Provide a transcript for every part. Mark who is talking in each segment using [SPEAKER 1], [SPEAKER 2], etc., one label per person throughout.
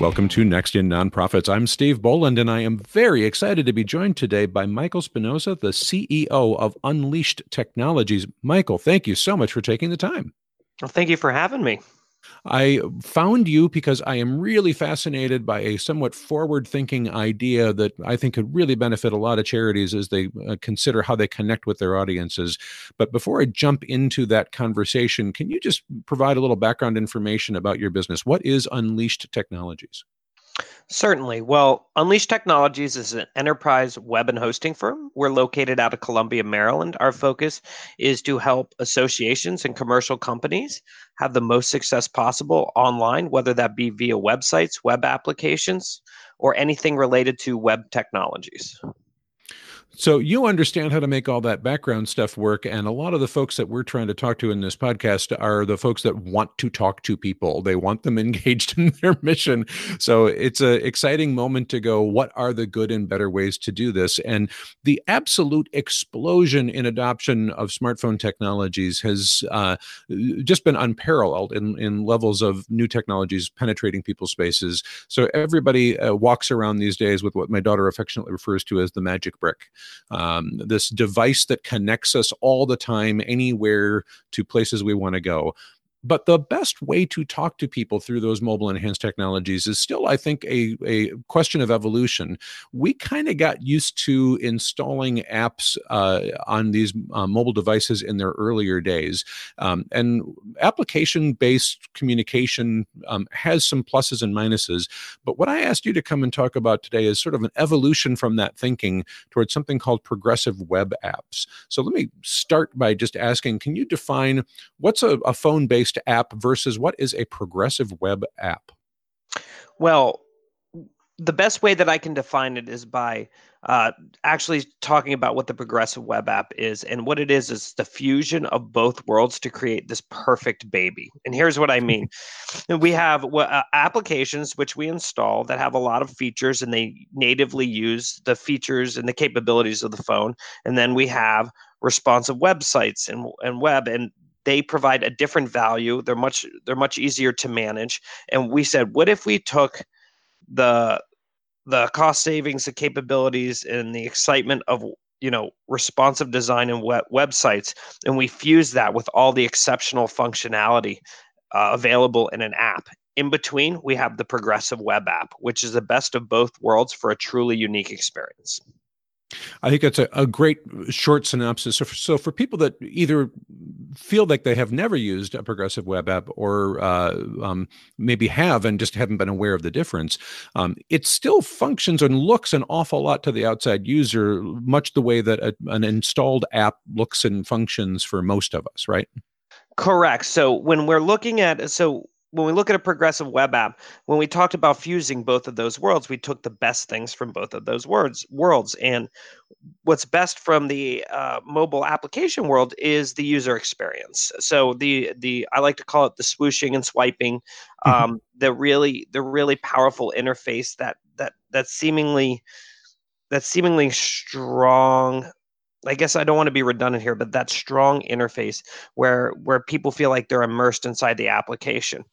[SPEAKER 1] Welcome to Next in Nonprofits. I'm Steve Boland, and I am very excited to be joined today by Michael Spinosa, the CEO of Unleashed Technologies. Michael, thank you so much for taking the time.
[SPEAKER 2] Well, thank you for having me.
[SPEAKER 1] I found you because I am really fascinated by a somewhat forward thinking idea that I think could really benefit a lot of charities as they uh, consider how they connect with their audiences. But before I jump into that conversation, can you just provide a little background information about your business? What is Unleashed Technologies?
[SPEAKER 2] Certainly. Well, Unleashed Technologies is an enterprise web and hosting firm. We're located out of Columbia, Maryland. Our focus is to help associations and commercial companies have the most success possible online, whether that be via websites, web applications, or anything related to web technologies.
[SPEAKER 1] So you understand how to make all that background stuff work. And a lot of the folks that we're trying to talk to in this podcast are the folks that want to talk to people. They want them engaged in their mission. So it's an exciting moment to go, what are the good and better ways to do this? And the absolute explosion in adoption of smartphone technologies has uh, just been unparalleled in, in levels of new technologies penetrating people's spaces. So everybody uh, walks around these days with what my daughter affectionately refers to as the magic brick um, this device that connects us all the time, anywhere to places we want to go. But the best way to talk to people through those mobile enhanced technologies is still, I think, a, a question of evolution. We kind of got used to installing apps uh, on these uh, mobile devices in their earlier days. Um, and application based communication um, has some pluses and minuses. But what I asked you to come and talk about today is sort of an evolution from that thinking towards something called progressive web apps. So let me start by just asking can you define what's a, a phone based based app versus what is a progressive web app?
[SPEAKER 2] Well, the best way that I can define it is by uh, actually talking about what the progressive web app is. And what it is is the fusion of both worlds to create this perfect baby. And here's what I mean we have uh, applications which we install that have a lot of features and they natively use the features and the capabilities of the phone. And then we have responsive websites and, and web. And they provide a different value they're much they're much easier to manage. And we said what if we took the the cost savings the capabilities and the excitement of you know responsive design and web- websites and we fuse that with all the exceptional functionality uh, available in an app? In between we have the progressive web app which is the best of both worlds for a truly unique experience
[SPEAKER 1] I think that's a, a great short synopsis. So for, so for people that either feel like they have never used a progressive web app or uh, um, maybe have and just haven't been aware of the difference, um, it still functions and looks an awful lot to the outside user, much the way that a, an installed app looks and functions for most of us, right?
[SPEAKER 2] Correct. So when we're looking at so when we look at a progressive web app, when we talked about fusing both of those worlds, we took the best things from both of those words worlds. And what's best from the uh, mobile application world is the user experience. So the the I like to call it the swooshing and swiping, mm-hmm. um, mm-hmm. the really the really powerful interface that that that seemingly that seemingly strong I guess I don't want to be redundant here, but that strong interface where where people feel like they're immersed inside the application.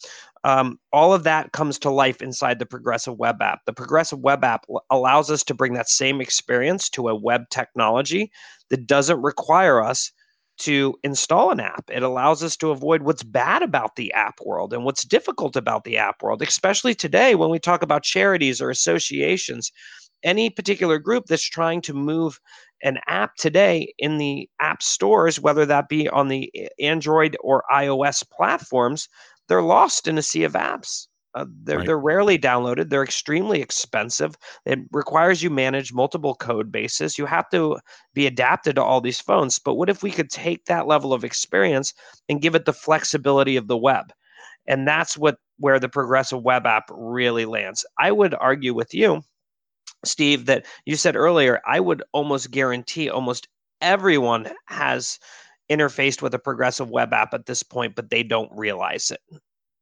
[SPEAKER 2] Um, all of that comes to life inside the Progressive Web App. The Progressive Web App allows us to bring that same experience to a web technology that doesn't require us to install an app. It allows us to avoid what's bad about the app world and what's difficult about the app world, especially today when we talk about charities or associations any particular group that's trying to move an app today in the app stores, whether that be on the Android or iOS platforms, they're lost in a sea of apps. Uh, they're, right. they're rarely downloaded. They're extremely expensive. It requires you manage multiple code bases. You have to be adapted to all these phones. But what if we could take that level of experience and give it the flexibility of the web? And that's what where the progressive web app really lands. I would argue with you Steve, that you said earlier, I would almost guarantee almost everyone has interfaced with a progressive web app at this point, but they don't realize it.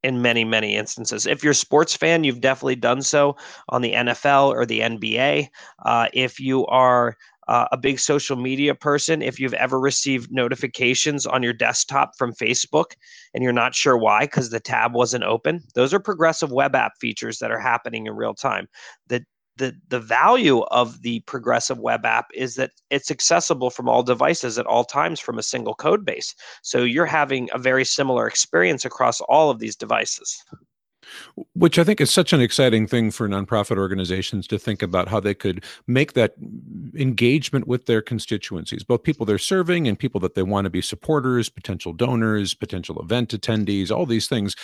[SPEAKER 2] in many many instances if you're a sports fan you've definitely done so on the nfl or the nba uh, if you are uh, a big social media person, if you've ever received notifications on your desktop from Facebook and you're not sure why because the tab wasn't open, those are progressive web app features that are happening in real time. The the the value of the progressive web app is that it's accessible from all devices at all times from a single code base. So you're having a very similar experience across all of these devices
[SPEAKER 1] which I think is such an exciting thing for nonprofit organizations to think about how they could make that engagement with their constituencies, both people they're serving and people that they want to be supporters, potential donors, potential event attendees, all these things,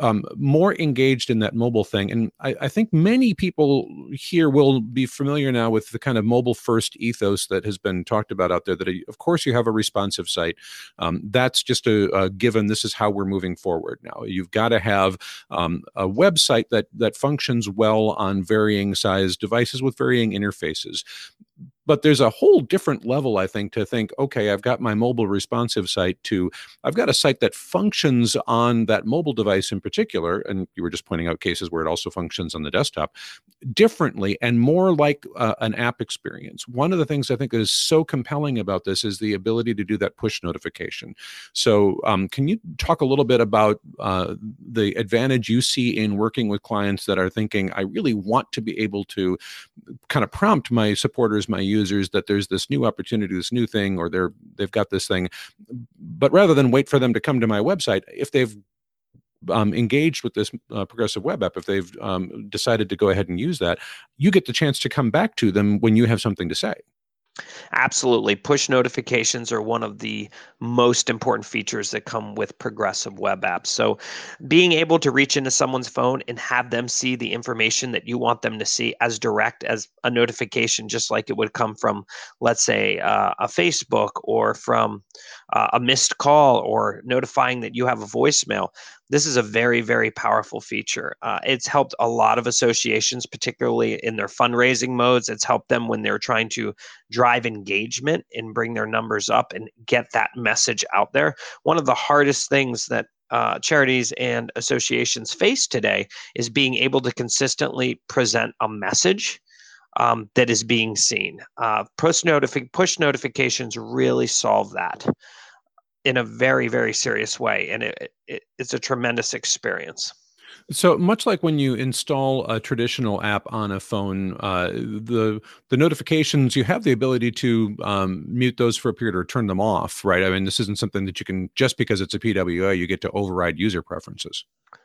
[SPEAKER 1] um, more engaged in that mobile thing. And I, I think many people here will be familiar now with the kind of mobile first ethos that has been talked about out there. That, of course, you have a responsive site. Um, that's just a, a, given. This is how we're moving forward now. You've got to have um, Um, a website that that functions well on varying size devices with varying interfaces but there's a whole different level i think to think okay i've got my mobile responsive site to i've got a site that functions on that mobile device in particular and you were just pointing out cases where it also functions on the desktop differently and more like uh, an app experience. One of the things i think is so compelling about this is the ability to do that push notification. So um, can you talk a little bit about uh, the advantage you see in working with clients that are thinking i really want to be able to kind of prompt my supporters my that there's this new opportunity, this new thing, or they're they've got this thing. But rather than wait for them to come to my website, if they've um, engaged with this uh, progressive web app, if they've um, decided to go ahead and use that, you get the chance to come back to them when you have something to say.
[SPEAKER 2] Absolutely. Push notifications are one of the most important features that come with progressive web apps. So, being able to reach into someone's phone and have them see the information that you want them to see as direct as a notification, just like it would come from, let's say, uh, a Facebook or from uh, a missed call or notifying that you have a voicemail. This is a very, very powerful feature. Uh, it's helped a lot of associations, particularly in their fundraising modes. It's helped them when they're trying to drive engagement and bring their numbers up and get that message out there. One of the hardest things that uh, charities and associations face today is being able to consistently present a message um, that is being seen. Uh, push, notifi- push notifications really solve that in a very, very serious way. And it, it, it's a tremendous experience.
[SPEAKER 1] So much like when you install a traditional app on a phone, uh, the the notifications you have the ability to um, mute those for a period or turn them off, right? I mean, this isn't something that you can just because it's a PWA you get to override user preferences.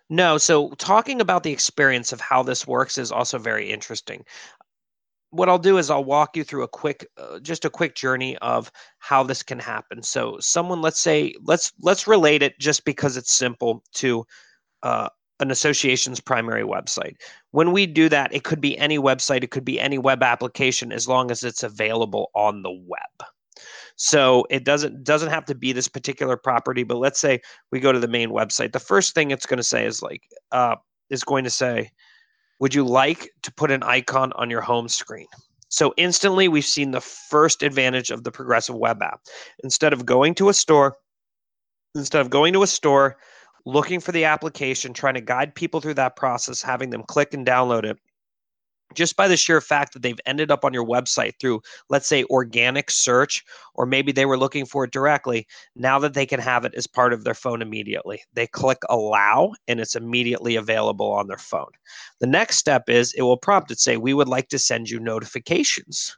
[SPEAKER 2] No, so talking about the experience of how this works is also very interesting what I'll do is I'll walk you through a quick, uh, just a quick journey of how this can happen. So, someone, let's say, let's let's relate it just because it's simple to uh, an association's primary website. When we do that, it could be any website, it could be any web application, as long as it's available on the web. So it doesn't doesn't have to be this particular property. But let's say we go to the main website. The first thing it's going to say is like uh, is going to say would you like to put an icon on your home screen? So instantly, we've seen the first advantage of the progressive web app. Instead of going to a store, instead of going to a store, looking for the application, trying to guide people through that process, having them click and download it, just by the sheer fact that they've ended up on your website through, let's say, organic search, or maybe they were looking for it directly, now that they can have it as part of their phone immediately. They click allow and it's immediately available on their phone. The next step is it will prompt it say, We would like to send you notifications.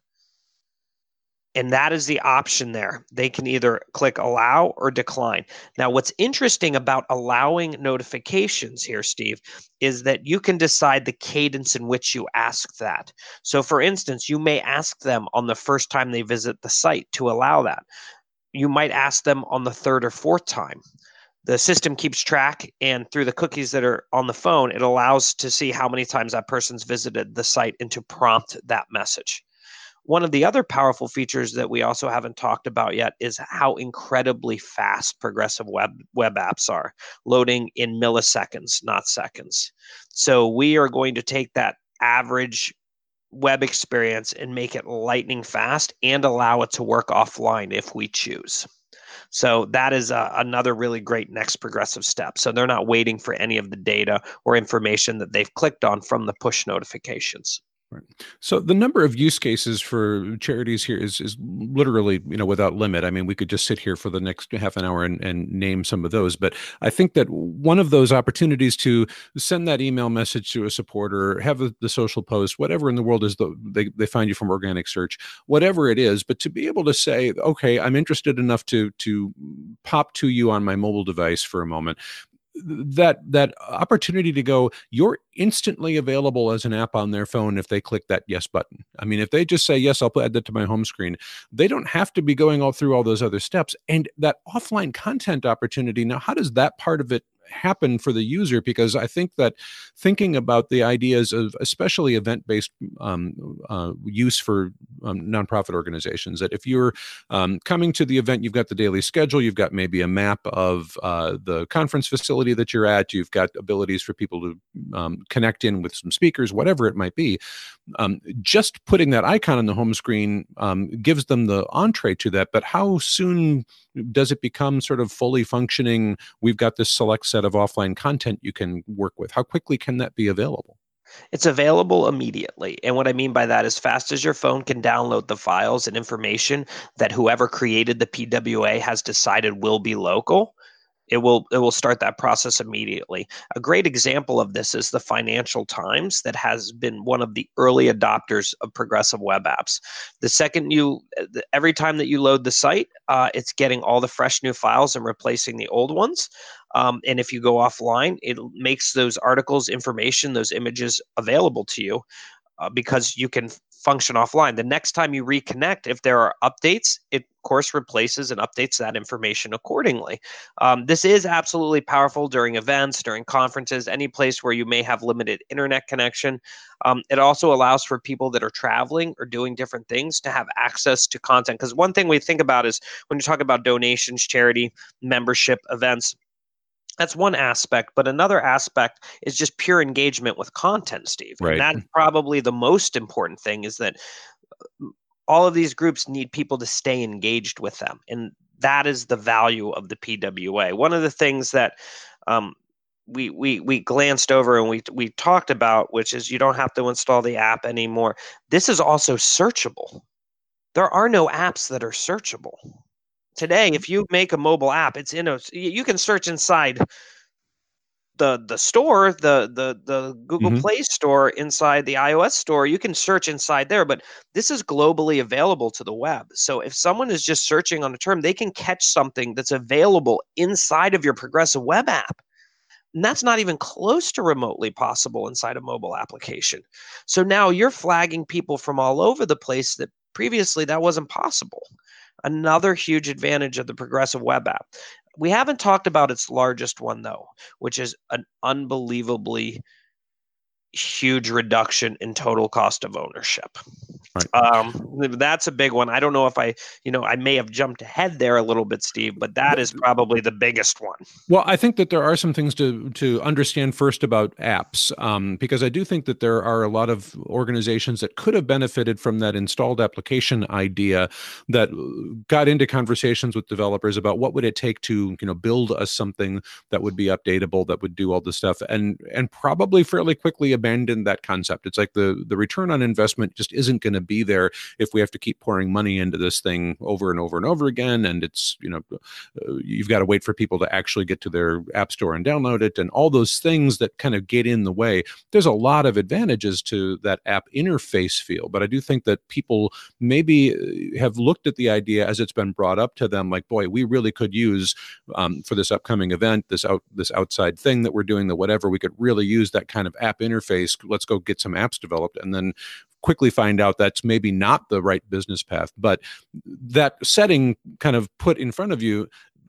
[SPEAKER 2] And that is the option there. They can either click allow or decline. Now, what's interesting about allowing notifications here, Steve, is that you can decide the cadence in which you ask that. So, for instance, you may ask them on the first time they visit the site to allow that. You might ask them on the third or fourth time. The system keeps track, and through the cookies that are on the phone, it allows to see how many times that person's visited the site and to prompt that message. One of the other powerful features that we also haven't talked about yet is how incredibly fast progressive web web apps are, loading in milliseconds, not seconds. So we are going to take that average web experience and make it lightning fast and allow it to work offline if we choose. So that is uh, another really great next progressive step. So they're not waiting for any of the data or information that they've clicked on from the push notifications.
[SPEAKER 1] Right. So the number of use cases for charities here is is literally you know without limit. I mean, we could just sit here for the next half an hour and, and name some of those. But I think that one of those opportunities to send that email message to a supporter, have the, the social post, whatever in the world is the they, they find you from organic search, whatever it is, but to be able to say, okay, I'm interested enough to to pop to you on my mobile device for a moment that that opportunity to go you're instantly available as an app on their phone if they click that yes button. I mean if they just say yes i'll add that to my home screen they don't have to be going all through all those other steps. And that offline content opportunity now how does that part of it happen for the user because I think that thinking about the ideas of especially event based um, uh, use for um, nonprofit organizations, that if you're um, coming to the event, you've got the daily schedule, you've got maybe a map of uh, the conference facility that you're at, you've got abilities for people to um, connect in with some speakers, whatever it might be. Um, just putting that icon on the home screen um, gives them the entree to that. But how soon does it become sort of fully functioning? We've got this select set of offline content you can work with. How quickly can that be available?
[SPEAKER 2] It's available immediately. And what I mean by that is fast as your phone can download the files and information that whoever created the PWA has decided will be local, it will it will start that process immediately. A great example of this is the Financial Times that has been one of the early adopters of progressive web apps. The second you every time that you load the site, uh, it's getting all the fresh new files and replacing the old ones. Um, and if you go offline, it makes those articles, information, those images available to you uh, because you can function offline. The next time you reconnect, if there are updates, it of course replaces and updates that information accordingly. Um, this is absolutely powerful during events, during conferences, any place where you may have limited internet connection. Um, it also allows for people that are traveling or doing different things to have access to content. Because one thing we think about is when you talk about donations, charity, membership, events, that's one aspect but another aspect is just pure engagement with content steve
[SPEAKER 1] right.
[SPEAKER 2] and that's probably the most important thing is that uh, all of these groups need people to stay engaged with them and that is the value of the pwa one of the things that um, we, we we glanced over and we we talked about which is you don't have to install the app anymore this is also searchable. There are no apps that are searchable today if you make a mobile app it's in a you can search inside the the store the the the google mm-hmm. play store inside the ios store you can search inside there but this is globally available to the web. So if someone is just searching on a term they can catch something that's available inside of your progressive web app. And that's not even close to remotely possible inside a mobile application. So now you're flagging people from all over the place that previously that wasn't possible Another huge advantage of the progressive web app. We haven't talked about its largest one, though, which is an unbelievably huge reduction in total cost of ownership. Right. Um, that's a big one. I don't know if I, you know, I may have jumped ahead there a little bit, Steve, but that is probably the biggest one.
[SPEAKER 1] Well, I think that there are some things to to understand first about apps, um, because I do think that there are a lot of organizations that could have benefited from that installed application idea that got into conversations with developers about what would it take to, you know, build us something that would be updatable, that would do all the stuff, and and probably fairly quickly abandoned that concept. It's like the the return on investment just isn't going to be there if we have to keep pouring money into this thing over and over and over again. And it's, you know, uh, you've got to wait for people to actually get to their app store and download it and all those things that kind of get in the way. There's a lot of advantages to that app interface feel, but I do think that people maybe uh, have looked at the idea as it's been brought up to them like, boy, we really could use um, for this upcoming event, this out this outside thing that we're doing, the whatever, we could really use that kind of app interface. Let's go get some apps developed. And then quickly find out that's maybe not the right business path. But that setting kind of put in front of you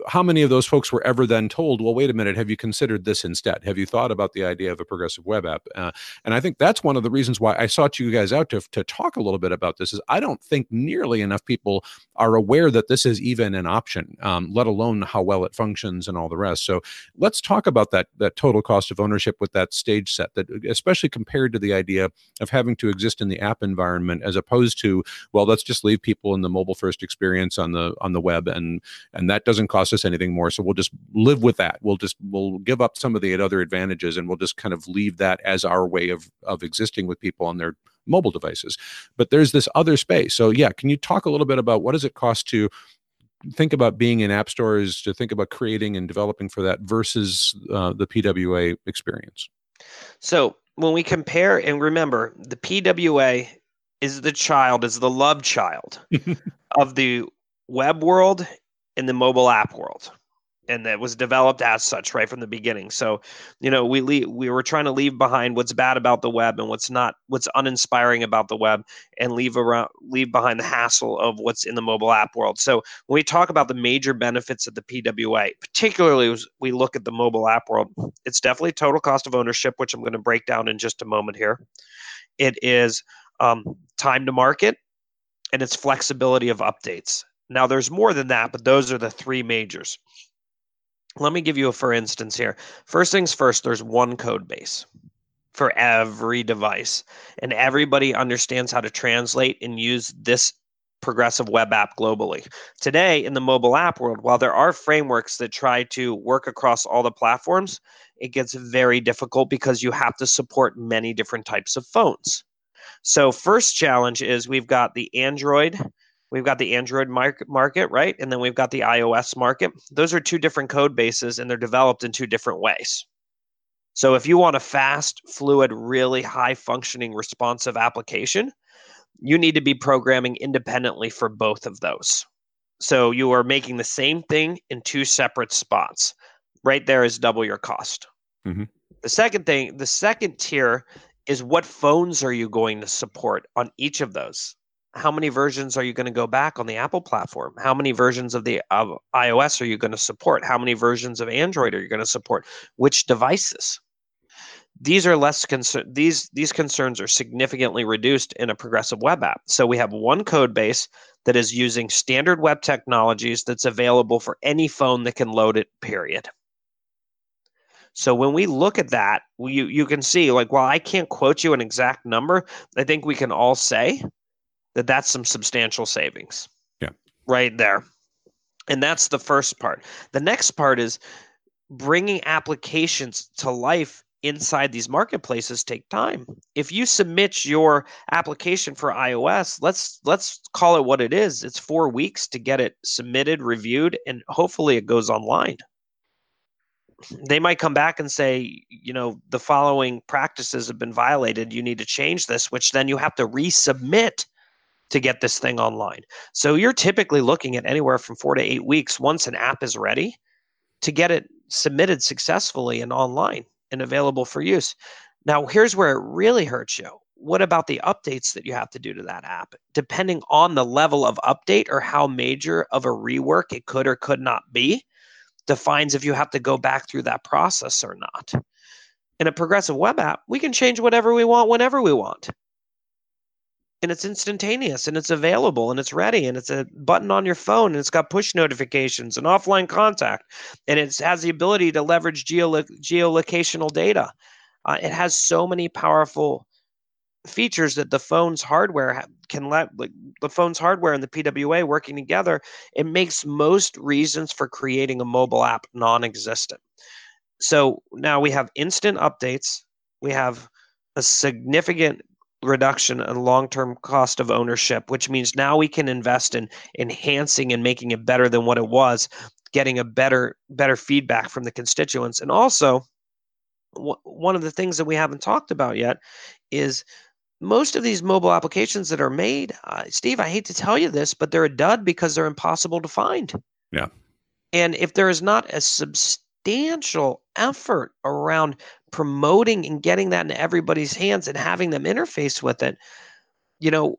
[SPEAKER 1] how many of those folks were ever then told, well, wait a minute, have you considered this instead? Have you thought about the idea of a progressive web app? Uh, and I think that's one of the reasons why I sought you guys out to, to talk a little bit about this is I don't think nearly enough people are aware that this is even an option, um, let alone how well it functions and all the rest. So let's talk about that, that total cost of ownership with that stage set that especially compared to the idea of having to exist in the app environment as opposed to, well, let's just leave people in the mobile first experience on the, on the web and, and that doesn't cost us anything more. So we'll just live with that. We'll just we'll give up some of the other advantages, and we'll just kind of leave that as our way of of existing with people on their mobile devices. But there's this other space. So yeah, can you talk a little bit about what does it cost to think about being in app stores, to think about creating and developing for that versus uh, the PWA experience?
[SPEAKER 2] So when we compare, and remember, the PWA is the child, is the love child of the web world in the mobile app world and that was developed as such right from the beginning. So you know we we were trying to leave behind what's bad about the web and what's not what's uninspiring about the web and leave around leave behind the hassle of what's in the mobile app world. So when we talk about the major benefits of the pwa particularly as we look at the mobile app world it's definitely total cost of ownership which i'm going to break down in just a moment here. It is um, time to market and it's flexibility of updates now, there's more than that, but those are the three majors. Let me give you a for instance here. First things first, there's one code base for every device, and everybody understands how to translate and use this progressive web app globally. Today, in the mobile app world, while there are frameworks that try to work across all the platforms, it gets very difficult because you have to support many different types of phones. So, first challenge is we've got the Android We've got the Android market, market, right? And then we've got the iOS market. Those are two different code bases and they're developed in two different ways. So if you want a fast, fluid, really high functioning, responsive application, you need to be programming independently for both of those. So you are making the same thing in two separate spots. Right there is double your cost. Mm-hmm. The second thing, the second tier is what phones are you going to support on each of those? How many versions are you going to go back on the Apple platform? How many versions of the of iOS are you going to support? How many versions of Android are you going to support? Which devices? These are less concern. These these concerns are significantly reduced in a progressive web app. So we have one code base that is using standard web technologies that's available for any phone that can load it. Period. So when we look at that, you you can see like while I can't quote you an exact number, I think we can all say that that's some substantial savings.
[SPEAKER 1] Yeah.
[SPEAKER 2] Right there. And that's the first part. The next part is bringing applications to life inside these marketplaces take time. If you submit your application for iOS, let's let's call it what it is. It's 4 weeks to get it submitted, reviewed and hopefully it goes online. They might come back and say, you know, the following practices have been violated. You need to change this, which then you have to resubmit to get this thing online. So you're typically looking at anywhere from four to eight weeks once an app is ready to get it submitted successfully and online and available for use. Now, here's where it really hurts you. What about the updates that you have to do to that app? Depending on the level of update or how major of a rework it could or could not be, defines if you have to go back through that process or not. In a progressive web app, we can change whatever we want whenever we want and it's instantaneous and it's available and it's ready and it's a button on your phone and it's got push notifications and offline contact and it has the ability to leverage geolo- geolocational data. Uh, it has so many powerful features that the phone's hardware can let like the phone's hardware and the PWA working together. It makes most reasons for creating a mobile app non-existent. So now we have instant updates. We have a significant reduction and long-term cost of ownership, which means now we can invest in enhancing and making it better than what it was, getting a better better feedback from the constituents, and also w- one of the things that we haven't talked about yet is most of these mobile applications that are made, uh, Steve, I hate to tell you this, but they're a dud because they're impossible to find.
[SPEAKER 1] Yeah.
[SPEAKER 2] And if there is not a substantial effort around promoting and getting that in everybody's hands and having them interface with it, you know,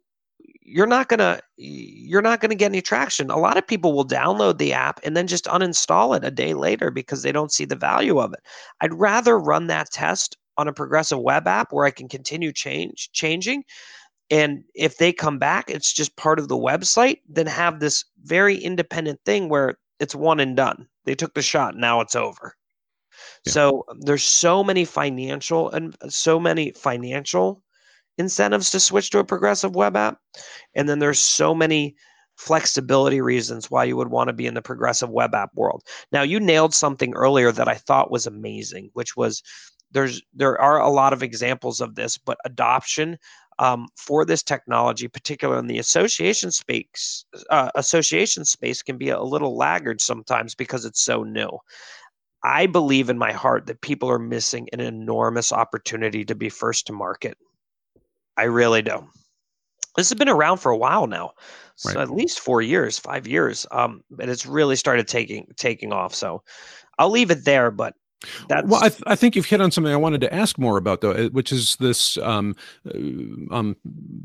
[SPEAKER 2] you're not gonna you're not gonna get any traction. A lot of people will download the app and then just uninstall it a day later because they don't see the value of it. I'd rather run that test on a progressive web app where I can continue change changing. And if they come back, it's just part of the website, then have this very independent thing where it's one and done. They took the shot, now it's over. So there's so many financial and so many financial incentives to switch to a progressive web app. And then there's so many flexibility reasons why you would want to be in the progressive web app world. Now you nailed something earlier that I thought was amazing, which was there's there are a lot of examples of this, but adoption um, for this technology, particularly in the association space, uh, association space can be a little laggard sometimes because it's so new. I believe in my heart that people are missing an enormous opportunity to be first to market. I really do. This has been around for a while now, so right. at least four years, five years, um, and it's really started taking taking off. So I'll leave it there, but that's...
[SPEAKER 1] Well, I, th- I, think you've hit on something I wanted to ask more about, though, uh, which is this: um, uh, um,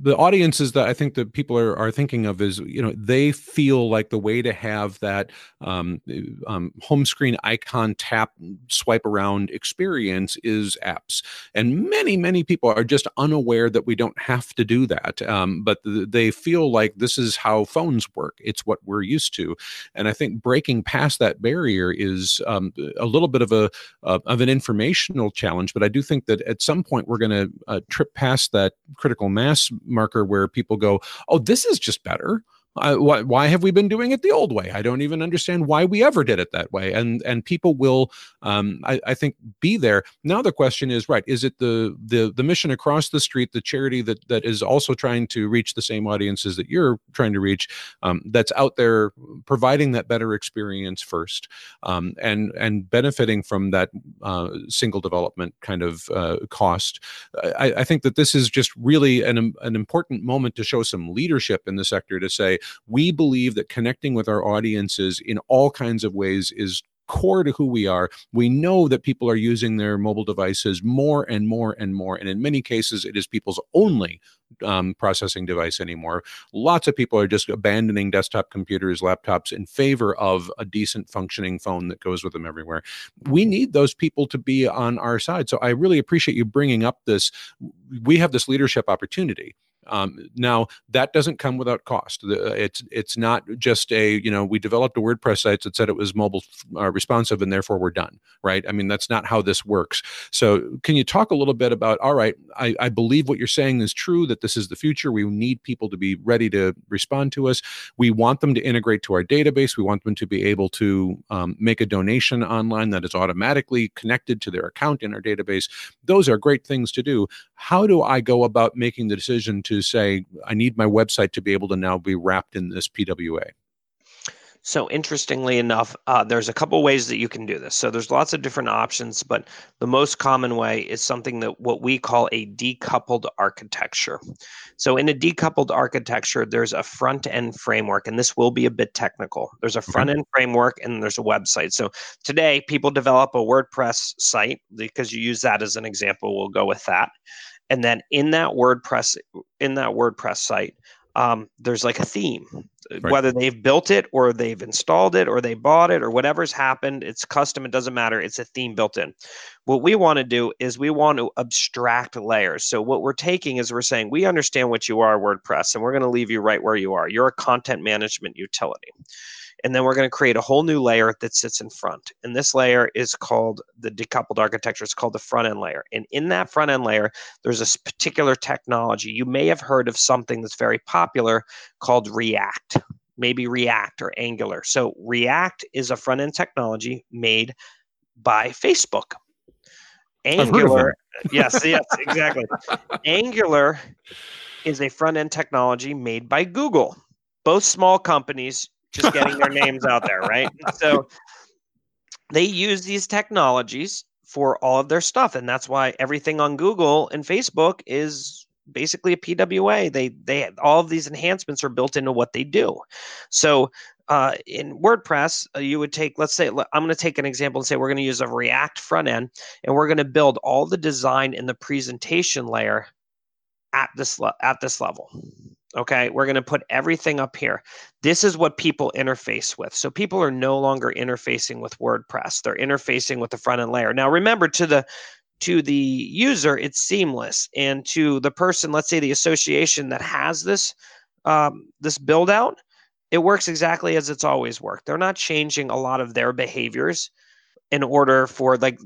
[SPEAKER 1] the audiences that I think that people are, are thinking of is, you know, they feel like the way to have that um, uh, um, home screen icon tap, swipe around experience is apps, and many, many people are just unaware that we don't have to do that, um, but th- they feel like this is how phones work. It's what we're used to, and I think breaking past that barrier is um, a little bit of a uh, of an informational challenge. But I do think that at some point we're going to uh, trip past that critical mass marker where people go, "Oh, this is just better." Why, why have we been doing it the old way? I don't even understand why we ever did it that way. And and people will, um, I, I think, be there. Now the question is, right? Is it the the the mission across the street, the charity that that is also trying to reach the same audiences that you're trying to reach, um, that's out there providing that better experience first, um, and and benefiting from that uh, single development kind of uh, cost? I, I think that this is just really an an important moment to show some leadership in the sector to say we believe that connecting with our audiences in all kinds of ways is core to who we are. We know that people are using their mobile devices more and more and more. And in many cases, it is people's only um, processing device anymore. Lots of people are just abandoning desktop computers, laptops in favor of a decent functioning phone that goes with them everywhere. We need those people to be on our side. So I really appreciate you bringing up this. We have this leadership opportunity um, now that doesn't come without cost. It's it's not just a you know we developed a WordPress site that said it was mobile uh, responsive and therefore we're done, right? I mean that's not how this works. So can you talk a little bit about? All right, I, I believe what you're saying is true that this is the future. We need people to be ready to respond to us. We want them to integrate to our database. We want them to be able to um, make a donation online that is automatically connected to their account in our database. Those are great things to do. How do I go about making the decision to say, I need my website to be able to now be wrapped in this PWA?
[SPEAKER 2] So interestingly enough, uh, there's a couple ways that you can do this. So there's lots of different options, but the most common way is something that what we call a decoupled architecture. So in a decoupled architecture, there's a front end framework, and this will be a bit technical. There's a front end framework and there's a website. So today, people develop a WordPress site because you use that as an example. We'll go with that and then in that WordPress in that WordPress site, um, there's like a theme, right. whether they've built it or they've installed it or they bought it or whatever's happened. It's custom. It doesn't matter. It's a theme built in. What we want to do is we want to abstract layers. So what we're taking is we're saying we understand what you are, WordPress, and we're going to leave you right where you are. You're a content management utility. And then we're going to create a whole new layer that sits in front. And this layer is called the decoupled architecture. It's called the front end layer. And in that front end layer, there's a particular technology. You may have heard of something that's very popular called React, maybe React or Angular. So React is a front end technology made by Facebook. Angular, yes, yes, exactly. Angular is a front end technology made by Google. Both small companies just getting their names out there, right? So they use these technologies for all of their stuff, and that's why everything on Google and Facebook is basically a PWA. They they all of these enhancements are built into what they do. So uh, in WordPress, uh, you would take, let's say, I'm going to take an example and say we're going to use a React front end, and we're going to build all the design in the presentation layer at this le- at this level. Okay, we're going to put everything up here. This is what people interface with. So people are no longer interfacing with WordPress. They're interfacing with the front end layer. Now remember to the to the user it's seamless and to the person let's say the association that has this um, this build out it works exactly as it's always worked they're not changing a lot of their behaviors in order for like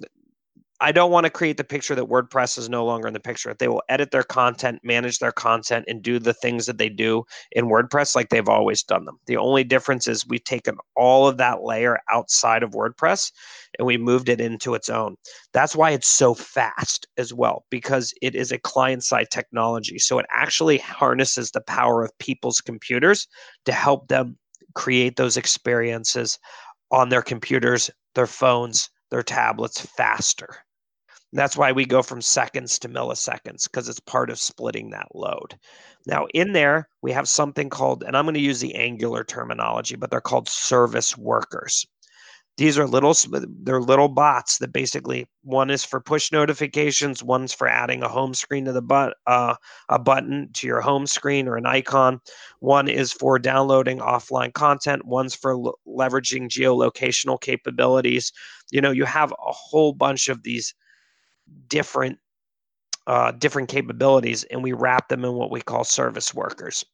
[SPEAKER 2] I don't want to create the picture that WordPress is no longer in the picture. They will edit their content, manage their content, and do the things that they do in WordPress like they've always done them. The only difference is we've taken all of that layer outside of WordPress and we moved it into its own. That's why it's so fast as well, because it is a client side technology. So it actually harnesses the power of people's computers to help them create those experiences on their computers, their phones, their tablets faster. That's why we go from seconds to milliseconds because it's part of splitting that load. Now, in there, we have something called, and I'm going to use the Angular terminology, but they're called service workers. These are little, they're little bots that basically one is for push notifications, one's for adding a home screen to the but uh, a button to your home screen or an icon. One is for downloading offline content. One's for l- leveraging geolocational capabilities. You know, you have a whole bunch of these different uh, different capabilities and we wrap them in what we call service workers.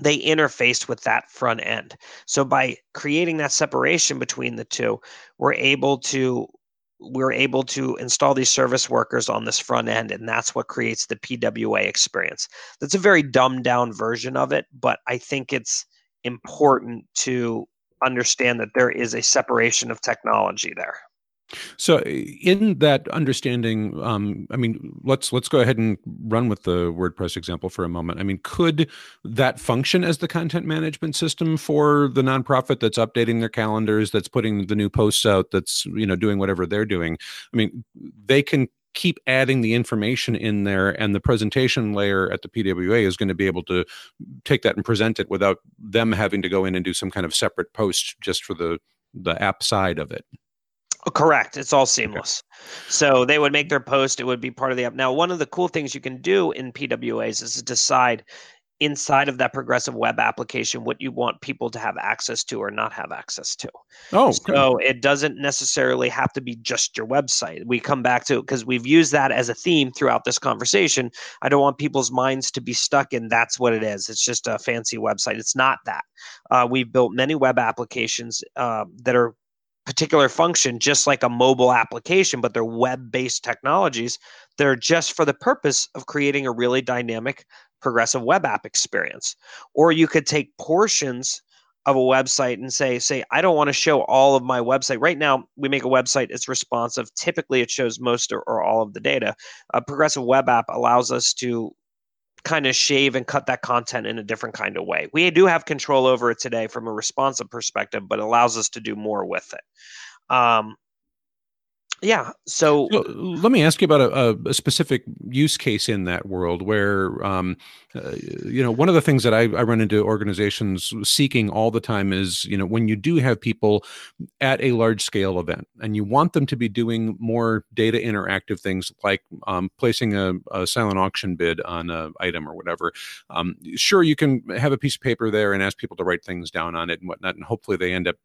[SPEAKER 2] They interface with that front end. So by creating that separation between the two we're able to we're able to install these service workers on this front end and that's what creates the pwa experience. That's a very dumbed down version of it but i think it's important to understand that there is a separation of technology there
[SPEAKER 1] so, in that understanding, um, I mean, let's let's go ahead and run with the WordPress example for a moment. I mean, could that function as the content management system for the nonprofit that's updating their calendars, that's putting the new posts out, that's you know doing whatever they're doing? I mean, they can keep adding the information in there and the presentation layer at the pwa is going to be able to take that and present it without them having to go in and do some kind of separate post just for the the app side of it
[SPEAKER 2] Correct. It's all seamless. Okay. So they would make their post, it would be part of the app. Now, one of the cool things you can do in PWAs is decide inside of that progressive web application what you want people to have access to or not have access to. Oh, so it doesn't necessarily have to be just your website. We come back to it because we've used that as a theme throughout this conversation. I don't want people's minds to be stuck in that's what it is. It's just a fancy website. It's not that. Uh, we've built many web applications uh, that are particular function just like a mobile application but they're web-based technologies that are just for the purpose of creating a really dynamic progressive web app experience. Or you could take portions of a website and say say i don't want to show all of my website. Right now we make a website it's responsive. Typically it shows most or, or all of the data. A progressive web app allows us to kind of shave and cut that content in a different kind of way. We do have control over it today from a responsive perspective, but allows us to do more with it. Um, yeah. So,
[SPEAKER 1] let me ask you about a, a, specific use case in that world where, um, uh, you know, one of the things that I, I, run into organizations seeking all the time is, you know, when you do have people at a large scale event and you want them to be doing more data interactive things like um, placing a, a, silent auction bid on an item or whatever. Um, sure, you can have a piece of paper there and ask people to write things down on it and whatnot, and hopefully they end up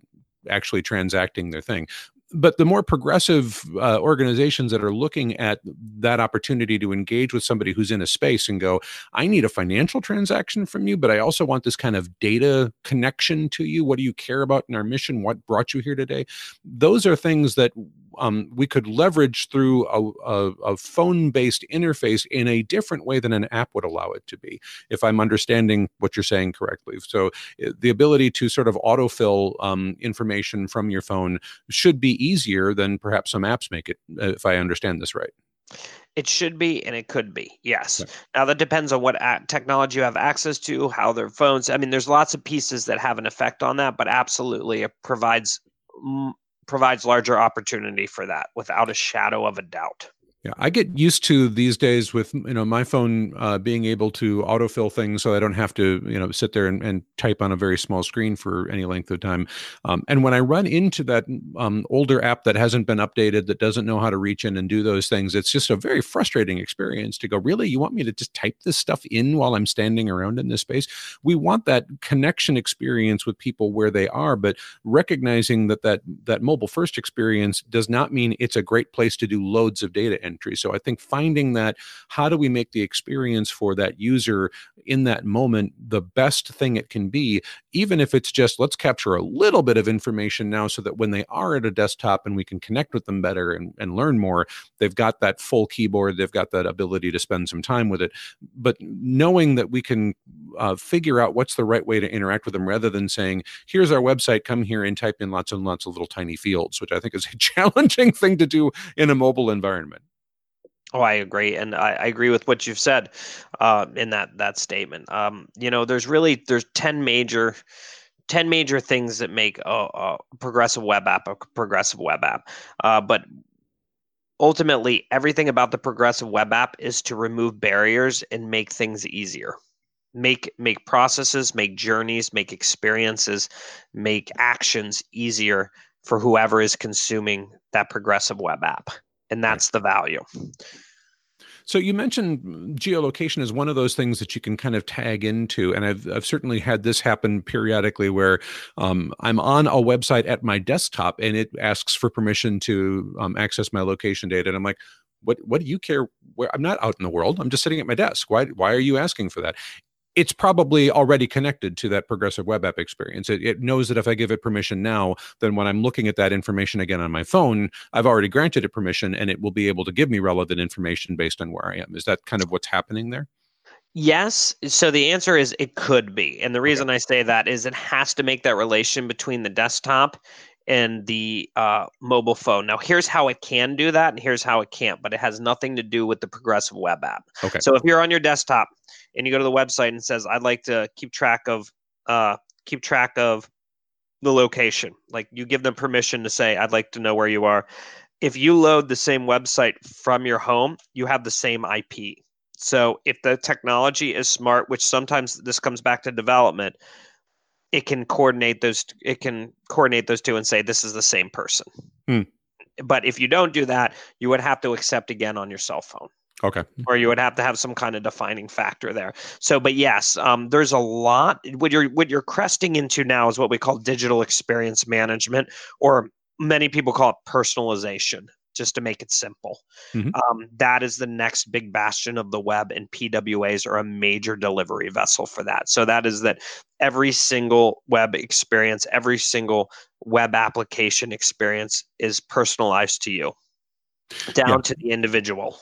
[SPEAKER 1] actually transacting their thing but the more progressive uh, organizations that are looking at that opportunity to engage with somebody who's in a space and go, I need a financial transaction from you, but I also want this kind of data connection to you. What do you care about in our mission? What brought you here today? Those are things that um, we could leverage through a, a, a phone based interface in a different way than an app would allow it to be, if I'm understanding what you're saying correctly. So, eh, the ability to sort of autofill um, information from your phone should be easier than perhaps some apps make it, uh, if I understand this right.
[SPEAKER 2] It should be and it could be. Yes. Now that depends on what technology you have access to, how their phones. I mean, there's lots of pieces that have an effect on that, but absolutely it provides provides larger opportunity for that without a shadow of a doubt.
[SPEAKER 1] Yeah, I get used to these days with you know my phone uh, being able to autofill things, so I don't have to you know sit there and, and type on a very small screen for any length of time. Um, and when I run into that um, older app that hasn't been updated, that doesn't know how to reach in and do those things, it's just a very frustrating experience to go. Really, you want me to just type this stuff in while I'm standing around in this space? We want that connection experience with people where they are, but recognizing that that that mobile first experience does not mean it's a great place to do loads of data entry. So I think finding that how do we make the experience for that user in that moment the best thing it can be, even if it's just let's capture a little bit of information now so that when they are at a desktop and we can connect with them better and, and learn more, they've got that full keyboard, they've got that ability to spend some time with it. But knowing that we can uh, figure out what's the right way to interact with them rather than saying, here's our website, come here and type in lots and lots of little tiny fields, which I think is a challenging thing to do in a mobile environment.
[SPEAKER 2] Oh, I agree, and I, I agree with what you've said uh, in that that statement. Um, you know, there's really there's ten major 10 major things that make a, a, progressive web app a progressive web app. Uh, but ultimately, everything about the progressive web app is to remove barriers and make things easier. Make make processes, make journeys, make experiences, make actions easier for whoever is consuming that progressive web app and that's the value.
[SPEAKER 1] So you mentioned geolocation is one of those things that you can kind of tag into, and I've I've certainly had this happen periodically where um, I'm on a website at my desktop and it asks for permission to um, access my location data, and I'm like, what what do you care? Where I'm not out in the world. I'm just sitting at my desk. Why why are you asking for that? It's probably already connected to that progressive web app experience. It, it, knows that if I give it permission now, then when I'm looking at that information again on my phone, I've already granted it permission and it will be able to give me relevant information based on where I am. Is that kind of what's happening there?
[SPEAKER 2] Yes. So the answer is it could be. And the reason okay. I say that is it has to make that relation between the desktop and the uh, mobile phone. Now, here's how it can do that, and here's how it can't, but it has nothing to do with the progressive web app. Okay. So if you're on your desktop and you go to the website and says, "I'd like to keep track of uh, keep track of the location," like you give them permission to say, "I'd like to know where you are." If you load the same website from your home, you have the same IP. So if the technology is smart, which sometimes this comes back to development, it can coordinate those it can coordinate those two and say this is the same person hmm. but if you don't do that you would have to accept again on your cell phone
[SPEAKER 1] okay
[SPEAKER 2] or you would have to have some kind of defining factor there so but yes um, there's a lot what you're what you're cresting into now is what we call digital experience management or many people call it personalization just to make it simple. Mm-hmm. Um, that is the next big bastion of the web, and PWAs are a major delivery vessel for that. So that is that every single web experience, every single web application experience is personalized to you, down yeah. to the individual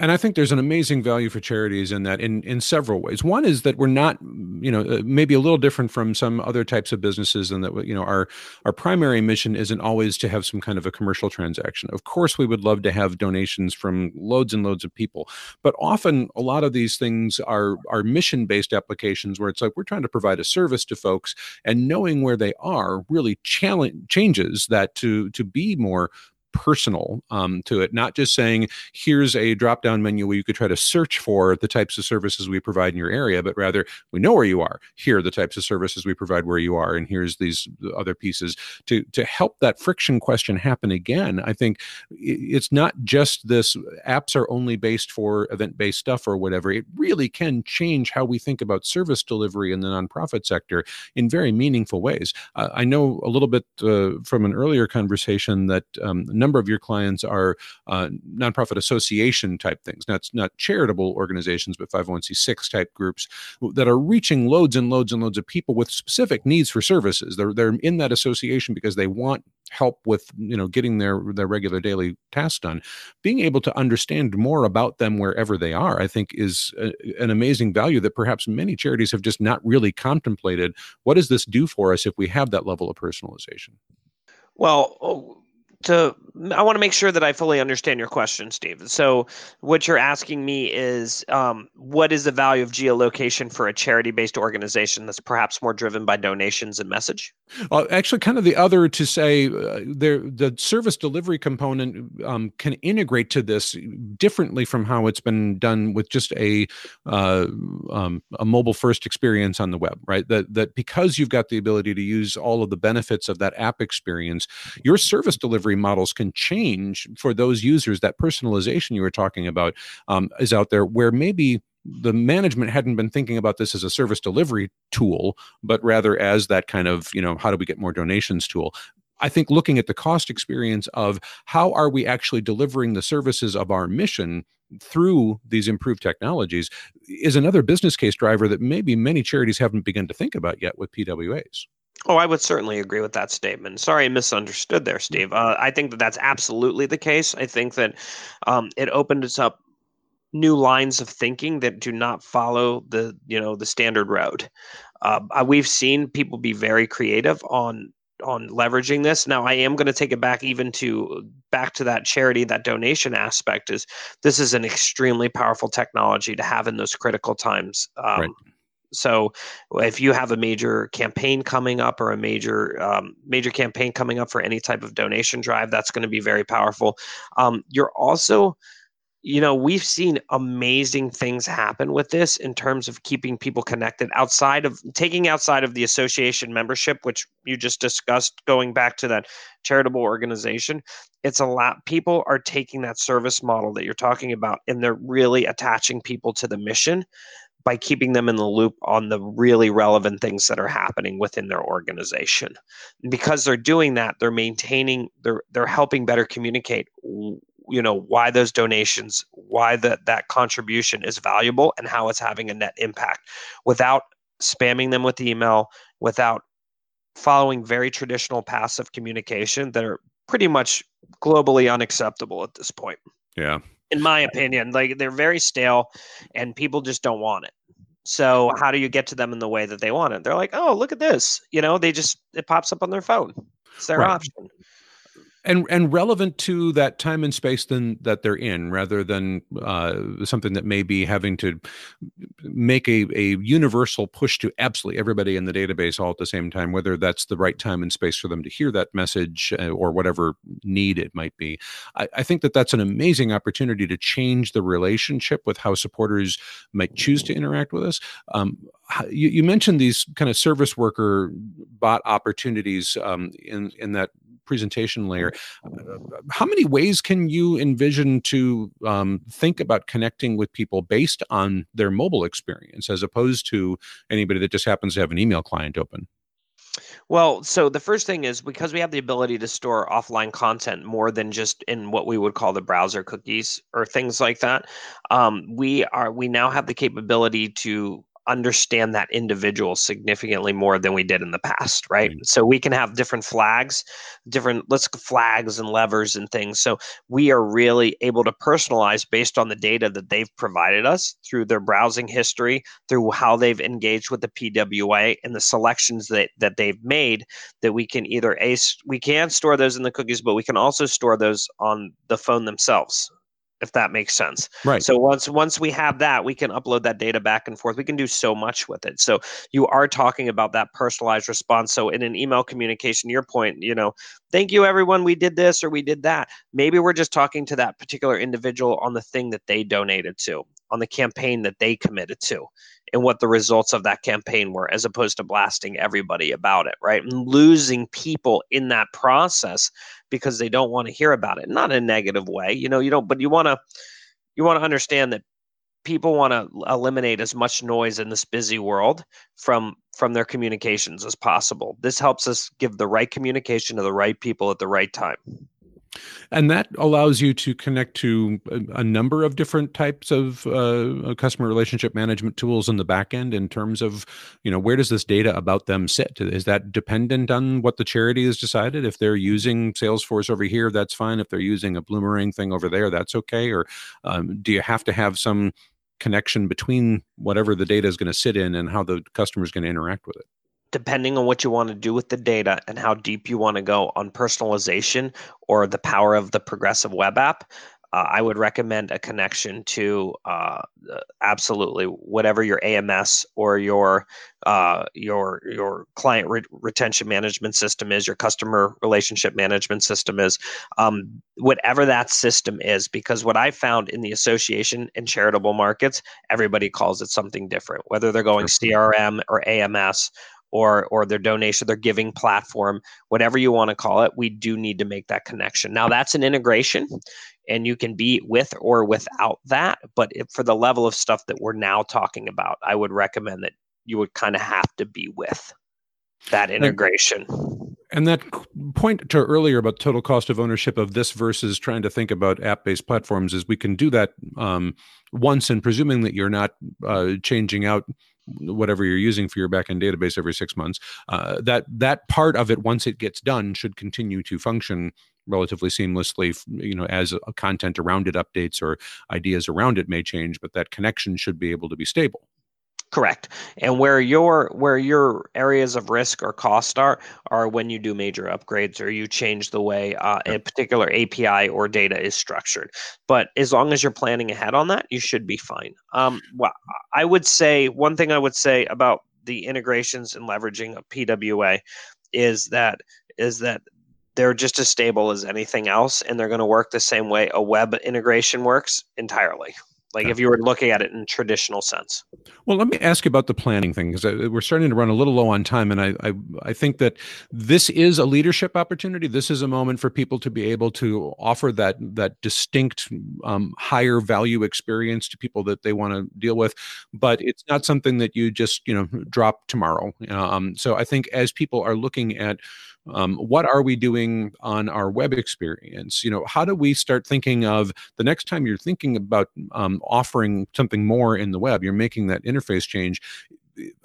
[SPEAKER 1] and I think there's an amazing value for charities in that in in several ways. One is that we're not, you know, uh, maybe a little different from some other types of businesses, and that you know our our primary mission isn't always to have some kind of a commercial transaction. Of course, we would love to have donations from loads and loads of people, but often a lot of these things are are mission based applications where it's like we're trying to provide a service to folks, and knowing where they are really challenge changes that to to be more personal um, to it, not just saying, here's a drop down menu where you could try to search for the types of services we provide in your area, but rather we know where you are. Here are the types of services we provide where you are, and here's these other pieces to to help that friction question happen again. I think it's not just this apps are only based for event based stuff or whatever. It really can change how we think about service delivery in the nonprofit sector in very meaningful ways. Uh, I know a little bit uh, from an earlier conversation that um, number of your clients are uh, nonprofit association type things, not not charitable organizations, but 501c6 type groups that are reaching loads and loads and loads of people with specific needs for services. They're they're in that association because they want help with you know getting their their regular daily tasks done. Being able to understand more about them wherever they are i think is a, an amazing value that perhaps many charities have just not really contemplated. What does this do for us if we have that level of personalization?
[SPEAKER 2] Well oh, to I want to make sure that I fully understand your question, Steve. So, what you're asking me is, um, what is the value of geolocation for a charity-based organization that's perhaps more driven by donations and message?
[SPEAKER 1] Well, actually, kind of the other to say uh, the service delivery component um, can integrate to this differently from how it's been done with just a uh, um, a mobile first experience on the web, right? That that because you've got the ability to use all of the benefits of that app experience, your service delivery models can change for those users. That personalization you were talking about um, is out there, where maybe the management hadn't been thinking about this as a service delivery tool, but rather as that kind of, you know, how do we get more donations tool. I think looking at the cost experience of how are we actually delivering the services of our mission through these improved technologies is another business case driver that maybe many charities haven't begun to think about yet with PWAs.
[SPEAKER 2] Oh, I would certainly agree with that statement. Sorry, I misunderstood there, Steve. Uh, I think that that's absolutely the case. I think that um, it opened us up new lines of thinking that do not follow the you know the standard road. Uh, we've seen people be very creative on on leveraging this. Now I am going to take it back even to back to that charity, that donation aspect is this is an extremely powerful technology to have in those critical times. Um, right. So if you have a major campaign coming up or a major um, major campaign coming up for any type of donation drive, that's going to be very powerful. Um, you're also you know, we've seen amazing things happen with this in terms of keeping people connected outside of taking outside of the association membership, which you just discussed, going back to that charitable organization. It's a lot, people are taking that service model that you're talking about and they're really attaching people to the mission by keeping them in the loop on the really relevant things that are happening within their organization. And because they're doing that, they're maintaining, they're they're helping better communicate you know why those donations why that that contribution is valuable and how it's having a net impact. Without spamming them with email without following very traditional passive communication that are pretty much globally unacceptable at this point.
[SPEAKER 1] Yeah.
[SPEAKER 2] In my opinion like they're very stale and people just don't want it. So how do you get to them in the way that they want it? They're like oh look at this. You know they just it pops up on their phone. It's their right. option
[SPEAKER 1] and and relevant to that time and space than that they're in rather than uh, something that may be having to make a, a universal push to absolutely everybody in the database all at the same time whether that's the right time and space for them to hear that message uh, or whatever need it might be. I, I think that that's an amazing opportunity to change the relationship with how supporters might choose to interact with us. Um, you, you, mentioned these kind of service worker bot opportunities um, in in that presentation layer. Uh, how many ways can you envision to um, think about connecting with people based on their mobile experience as opposed to anybody that just happens to have an email client open?
[SPEAKER 2] Well, so the first thing is because we have the ability to store offline content more than just in what we would call the browser cookies or things like that. Um, we are we now have the capability to understand that individual significantly more than we did in the past, right? right? So we can have different flags, different let's flags and levers and things. So we are really able to personalize based on the data that they've provided us through their browsing history, through how they've engaged with the PWA and the selections that that they've made that we can either a we can store those in the cookies, but we can also store those on the phone themselves if that makes sense.
[SPEAKER 1] Right.
[SPEAKER 2] So once once we have that, we can upload that data back and forth. We can do so much with it. So you are talking about that personalized response. So in an email communication, your point, you know, thank you everyone, we did this or we did that. Maybe we're just talking to that particular individual on the thing that they donated to, on the campaign that they committed to and what the results of that campaign were as opposed to blasting everybody about it right and losing people in that process because they don't want to hear about it. Not in a negative way you know you don't but you want to you want to understand that people want to eliminate as much noise in this busy world from from their communications as possible. This helps us give the right communication to the right people at the right time
[SPEAKER 1] and that allows you to connect to a, number of different types of uh, customer relationship management tools in the back end in terms of you know where does this data about them sit? Is that dependent on what the charity has decided? If they're using salesforce over here that's fine. If they're using a bloomerang thing over there that's okay. Or um, do you have to have some connection between whatever the data is going to sit in and how the customer is going to interact with it
[SPEAKER 2] depending on what you want to do with the data and how deep you want to go on personalization or the power of the progressive web app, uh, I would recommend a connection to uh, absolutely whatever your AMS or your uh, your your client re- retention management system is, your customer relationship management system is, um, whatever that system is. Because what I found in the association and charitable markets, everybody calls it something different. Whether they're going CRM or AMS or or their donation, their giving platform, whatever you want to call it, we do need to make that connection. Now that's an integration and you can be with or without that, but if, for the level of stuff that we're now talking about, I would recommend that you would kind of have to be with that integration.
[SPEAKER 1] And that point to earlier about total cost of ownership of this versus trying to think about app-based platforms is we can do that um, once, and presuming that you're not uh, changing out whatever you're using for your backend database every six months, uh, that that part of it, once it gets done, should continue to function relatively seamlessly. You know, as content around it updates or ideas around it may change, but that connection should be able to be stable.
[SPEAKER 2] Correct. And where your where your areas of risk or cost are are when you do major upgrades or you change the way uh, a particular API or data is structured. But as long as you're planning ahead on that, you should be fine. Um, well, I would say one thing I would say about the integrations and leveraging of PWA is that is that they're just as stable as anything else, and they're going to work the same way a web integration works entirely like if you were looking at it in traditional sense.
[SPEAKER 1] Well let me ask you about the planning thing because we're starting to run a little low on time and I, I, I think that this is a leadership opportunity. This is a moment for people to be able to offer that that distinct um, higher value experience to people that they want to deal with. But it's not something that you just you know drop tomorrow. Um, so i think as people are looking at um, what are we doing on our web experience you know how do we start thinking of the next time you're thinking about um, offering something more in the web you're making that interface change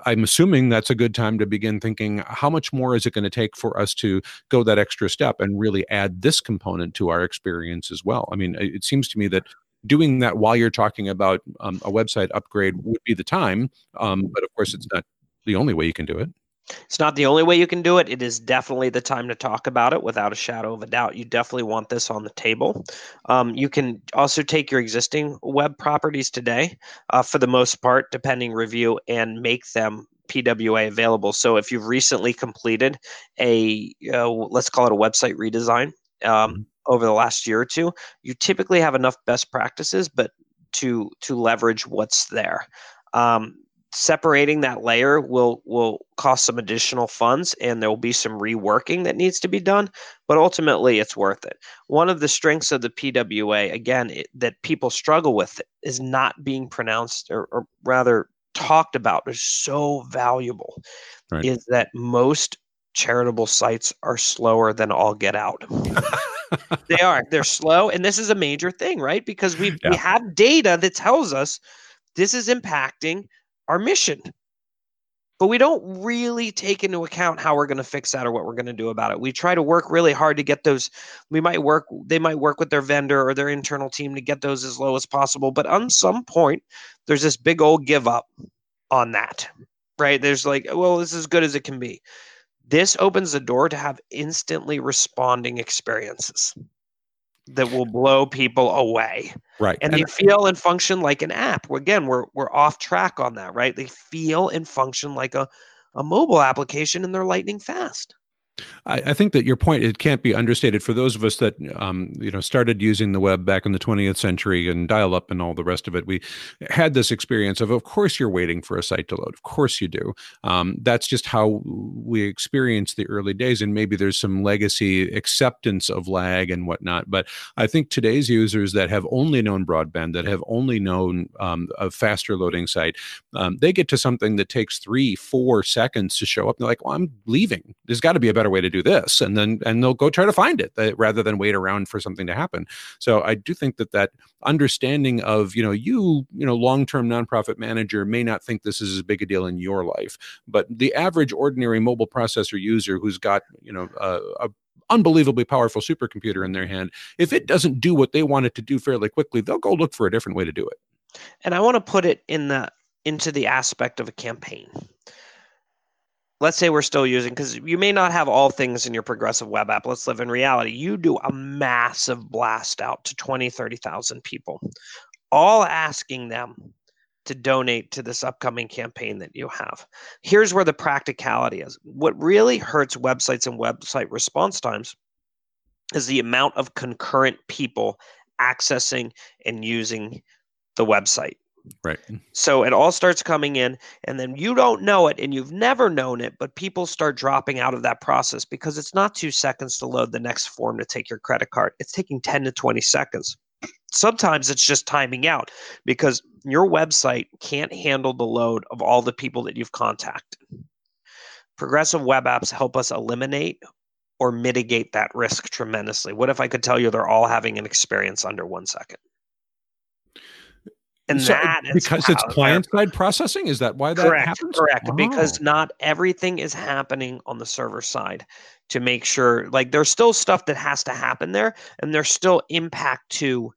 [SPEAKER 1] I'm assuming that's a good time to begin thinking how much more is it going to take for us to go that extra step and really add this component to our experience as well. I mean, it seems to me that doing that while you're talking about um, a website upgrade would be the time, um, but of course, it's not the only way you can do it.
[SPEAKER 2] It's not the only way you can do it. It is definitely the time to talk about it without a shadow of a doubt. You definitely want this on the table. Um, you can also take your existing web properties today, uh, for the most part, depending review, and make them PWA available. So if you've recently completed a, uh, let's call it a website redesign um, mm-hmm. over the last year or two, you typically have enough best practices, but to to leverage what's there. Um, separating that layer will will cost some additional funds and there will be some reworking that needs to be done but ultimately it's worth it one of the strengths of the pwa again it, that people struggle with is not being pronounced or, or rather talked about is so valuable right. is that most charitable sites are slower than all get out they are they're slow and this is a major thing right because we yeah. we have data that tells us this is impacting our mission. But we don't really take into account how we're going to fix that or what we're going to do about it. We try to work really hard to get those. We might work, they might work with their vendor or their internal team to get those as low as possible. But on some point, there's this big old give up on that, right? There's like, well, this is as good as it can be. This opens the door to have instantly responding experiences that will blow people away.
[SPEAKER 1] Right.
[SPEAKER 2] And, and they feel and function like an app. Again, we're we're off track on that, right? They feel and function like a, a mobile application and they're lightning fast.
[SPEAKER 1] I, I, think that your point it can't be understated for those of us that um, you know started using the web back in the 20th century and dial up and all the rest of it. We had this experience of, of course, you're waiting for a site to load. Of course, you do. Um, that's just how we experienced the early days, and maybe there's some legacy acceptance of lag and whatnot. But I think today's users that have only known broadband, that have only known um, a faster loading site, um, they get to something that takes three, four seconds to show up. They're like, "Well, I'm leaving. There's got to be a better better way to do this and then and they'll go try to find it uh, rather than wait around for something to happen. So i do think that that understanding of you know you you know long-term nonprofit manager may not think this is as big a deal in your life but the average ordinary mobile processor user who's got you know a, a unbelievably powerful supercomputer in their hand if it doesn't do what they want it to do fairly quickly they'll go look for a different way to do it.
[SPEAKER 2] And i want to put it in the into the aspect of a campaign let's say we're still using because you may not have all things in your progressive web app. Let's live in reality. You do a massive blast out to 20 30,000 people all asking them to donate to this upcoming campaign that you have. Here's where the practicality is. What really hurts websites and website response times is the amount of concurrent people accessing and using the website
[SPEAKER 1] Right.
[SPEAKER 2] so it all starts coming in, and then you don't know it, and you've never known it, but people start dropping out of that process because it's not two seconds to load the next form to take your credit card. It's taking 10 to 20 seconds. Sometimes it's just timing out because your website can't handle the load of all the people that you've contacted. Progressive web apps help us eliminate or mitigate that risk tremendously. What if I could tell you they're all having an experience under one second? And
[SPEAKER 1] So,
[SPEAKER 2] that is
[SPEAKER 1] because it's client side processing, is that why that
[SPEAKER 2] correct,
[SPEAKER 1] happens?
[SPEAKER 2] correct. Because
[SPEAKER 1] Oh.
[SPEAKER 2] not everything is happening on the server side to make sure, like, there's still stuff that has to happen there, and there's still impact to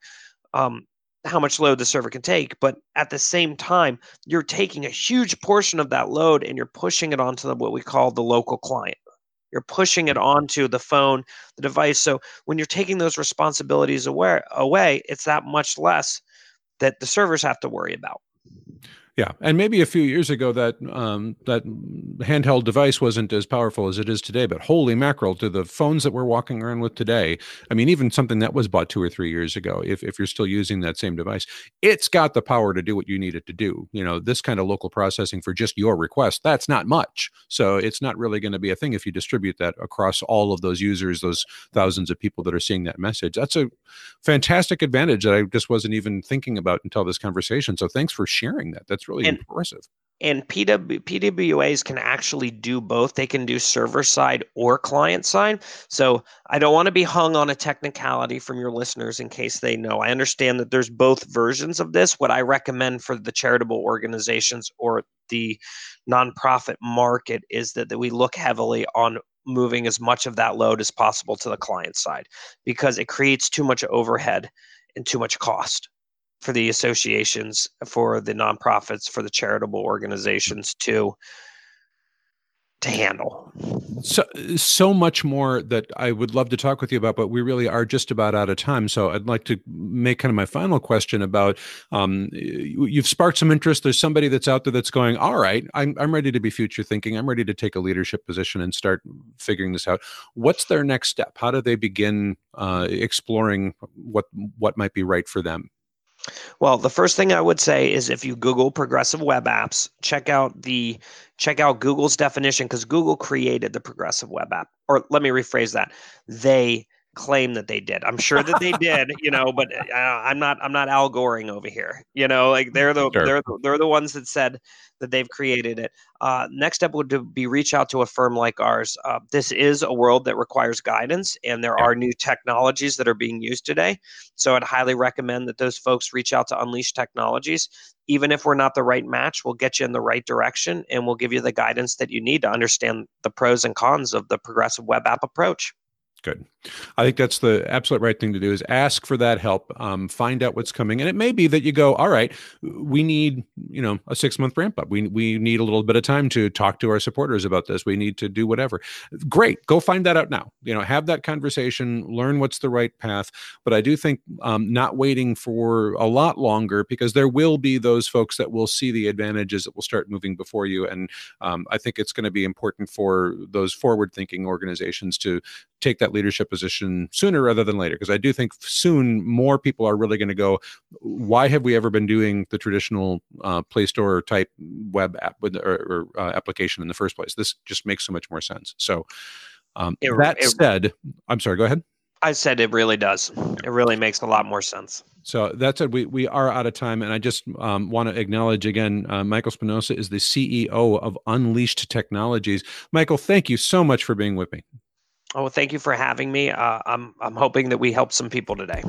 [SPEAKER 2] um, how much load the server can take. But at the same time, you're taking a huge portion of that load and you're pushing it onto the, what we call the local client. You're pushing it onto the phone, the device. So when you're taking those responsibilities away, away, it's that much less that the servers have to worry about.
[SPEAKER 1] Yeah, and maybe a few years ago that um, that handheld device wasn't as powerful as it is today. But holy mackerel, to the phones that we're walking around with today, I mean, even something that was bought two or three years ago, if if you're still using that same device, it's got the power to do what you need it to do. You know, this kind of local processing for just your request, that's not much. So it's not really going to be a thing if you distribute that across all of those users, those thousands of people that are seeing that message. That's a fantastic advantage that I just wasn't even thinking about until this conversation. So thanks for sharing that. That's really
[SPEAKER 2] And-
[SPEAKER 1] impressive.
[SPEAKER 2] and PW, PWAs can actually do both. They can do server side or client side. So I don't want to be hung on a technicality from your listeners in case they know. I understand that there's both versions of this. What I recommend for the charitable organizations or the nonprofit market is that, that we look heavily on moving as much of that load as possible to the client side because it creates too much overhead and too much cost for the associations, for the nonprofits, for the charitable organizations to to handle.
[SPEAKER 1] So so much more that I would love to talk with you about, but we really are just about out of time. So I'd like to make kind of my final question about um, you- you've sparked some interest. There's somebody that's out there that's going, all right, I'm I'm ready to be future thinking. I'm ready to take a leadership position and start figuring this out. What's their next step? How do they begin uh, exploring what what might be right for them?
[SPEAKER 2] Well, the first thing I would say is if you Google progressive web apps, check out the check out Google's definition because Google created the progressive web app. Or let me rephrase that: they claim that they did. I'm sure that they did, you know, but uh, I'm not. I'm not Al Goring over here. You know, like they're the
[SPEAKER 1] Sure.
[SPEAKER 2] they're the, they're the ones that said that they've created it. Uh, next step would be reach out to a firm like ours. Uh, this is a world that requires guidance, and there
[SPEAKER 1] Yeah.
[SPEAKER 2] are new technologies that are being used today. So I'd highly recommend that those folks reach out to Unleash Technologies. Even if we're not the right match, we'll get you in the right direction and we'll give you the guidance that you need to understand the pros and cons of the progressive web app approach.
[SPEAKER 1] Good. I think that's the absolute right thing to do is ask for that help, um, find out what's coming. And it may be that you go, all right, we need, you know, a six month ramp up. We, we need a little bit of time to talk to our supporters about this. We need to do whatever. Great. Go find that out now. You know, have that conversation, learn what's the right path. But I do think um, not waiting for a lot longer because there will be those folks that will see the advantages that will start moving before you. And um, I think it's going to be important for those forward thinking organizations to take that leadership position sooner rather than later because i do think soon more people are really going to go why have we ever been doing the traditional uh, play store type web app with or, or uh, application in the first place this just makes so much more sense so um,
[SPEAKER 2] It-
[SPEAKER 1] that
[SPEAKER 2] it-
[SPEAKER 1] said i'm sorry go ahead
[SPEAKER 2] I said it really does. It really makes a lot more sense.
[SPEAKER 1] So that said, we, we are out of time, and I just um, want to acknowledge again, uh, Michael Spinosa is the CEO of Unleashed Technologies. Michael, thank you so much for being with me.
[SPEAKER 2] Oh, thank you for having me. Uh, I'm I'm hoping that we help some people today.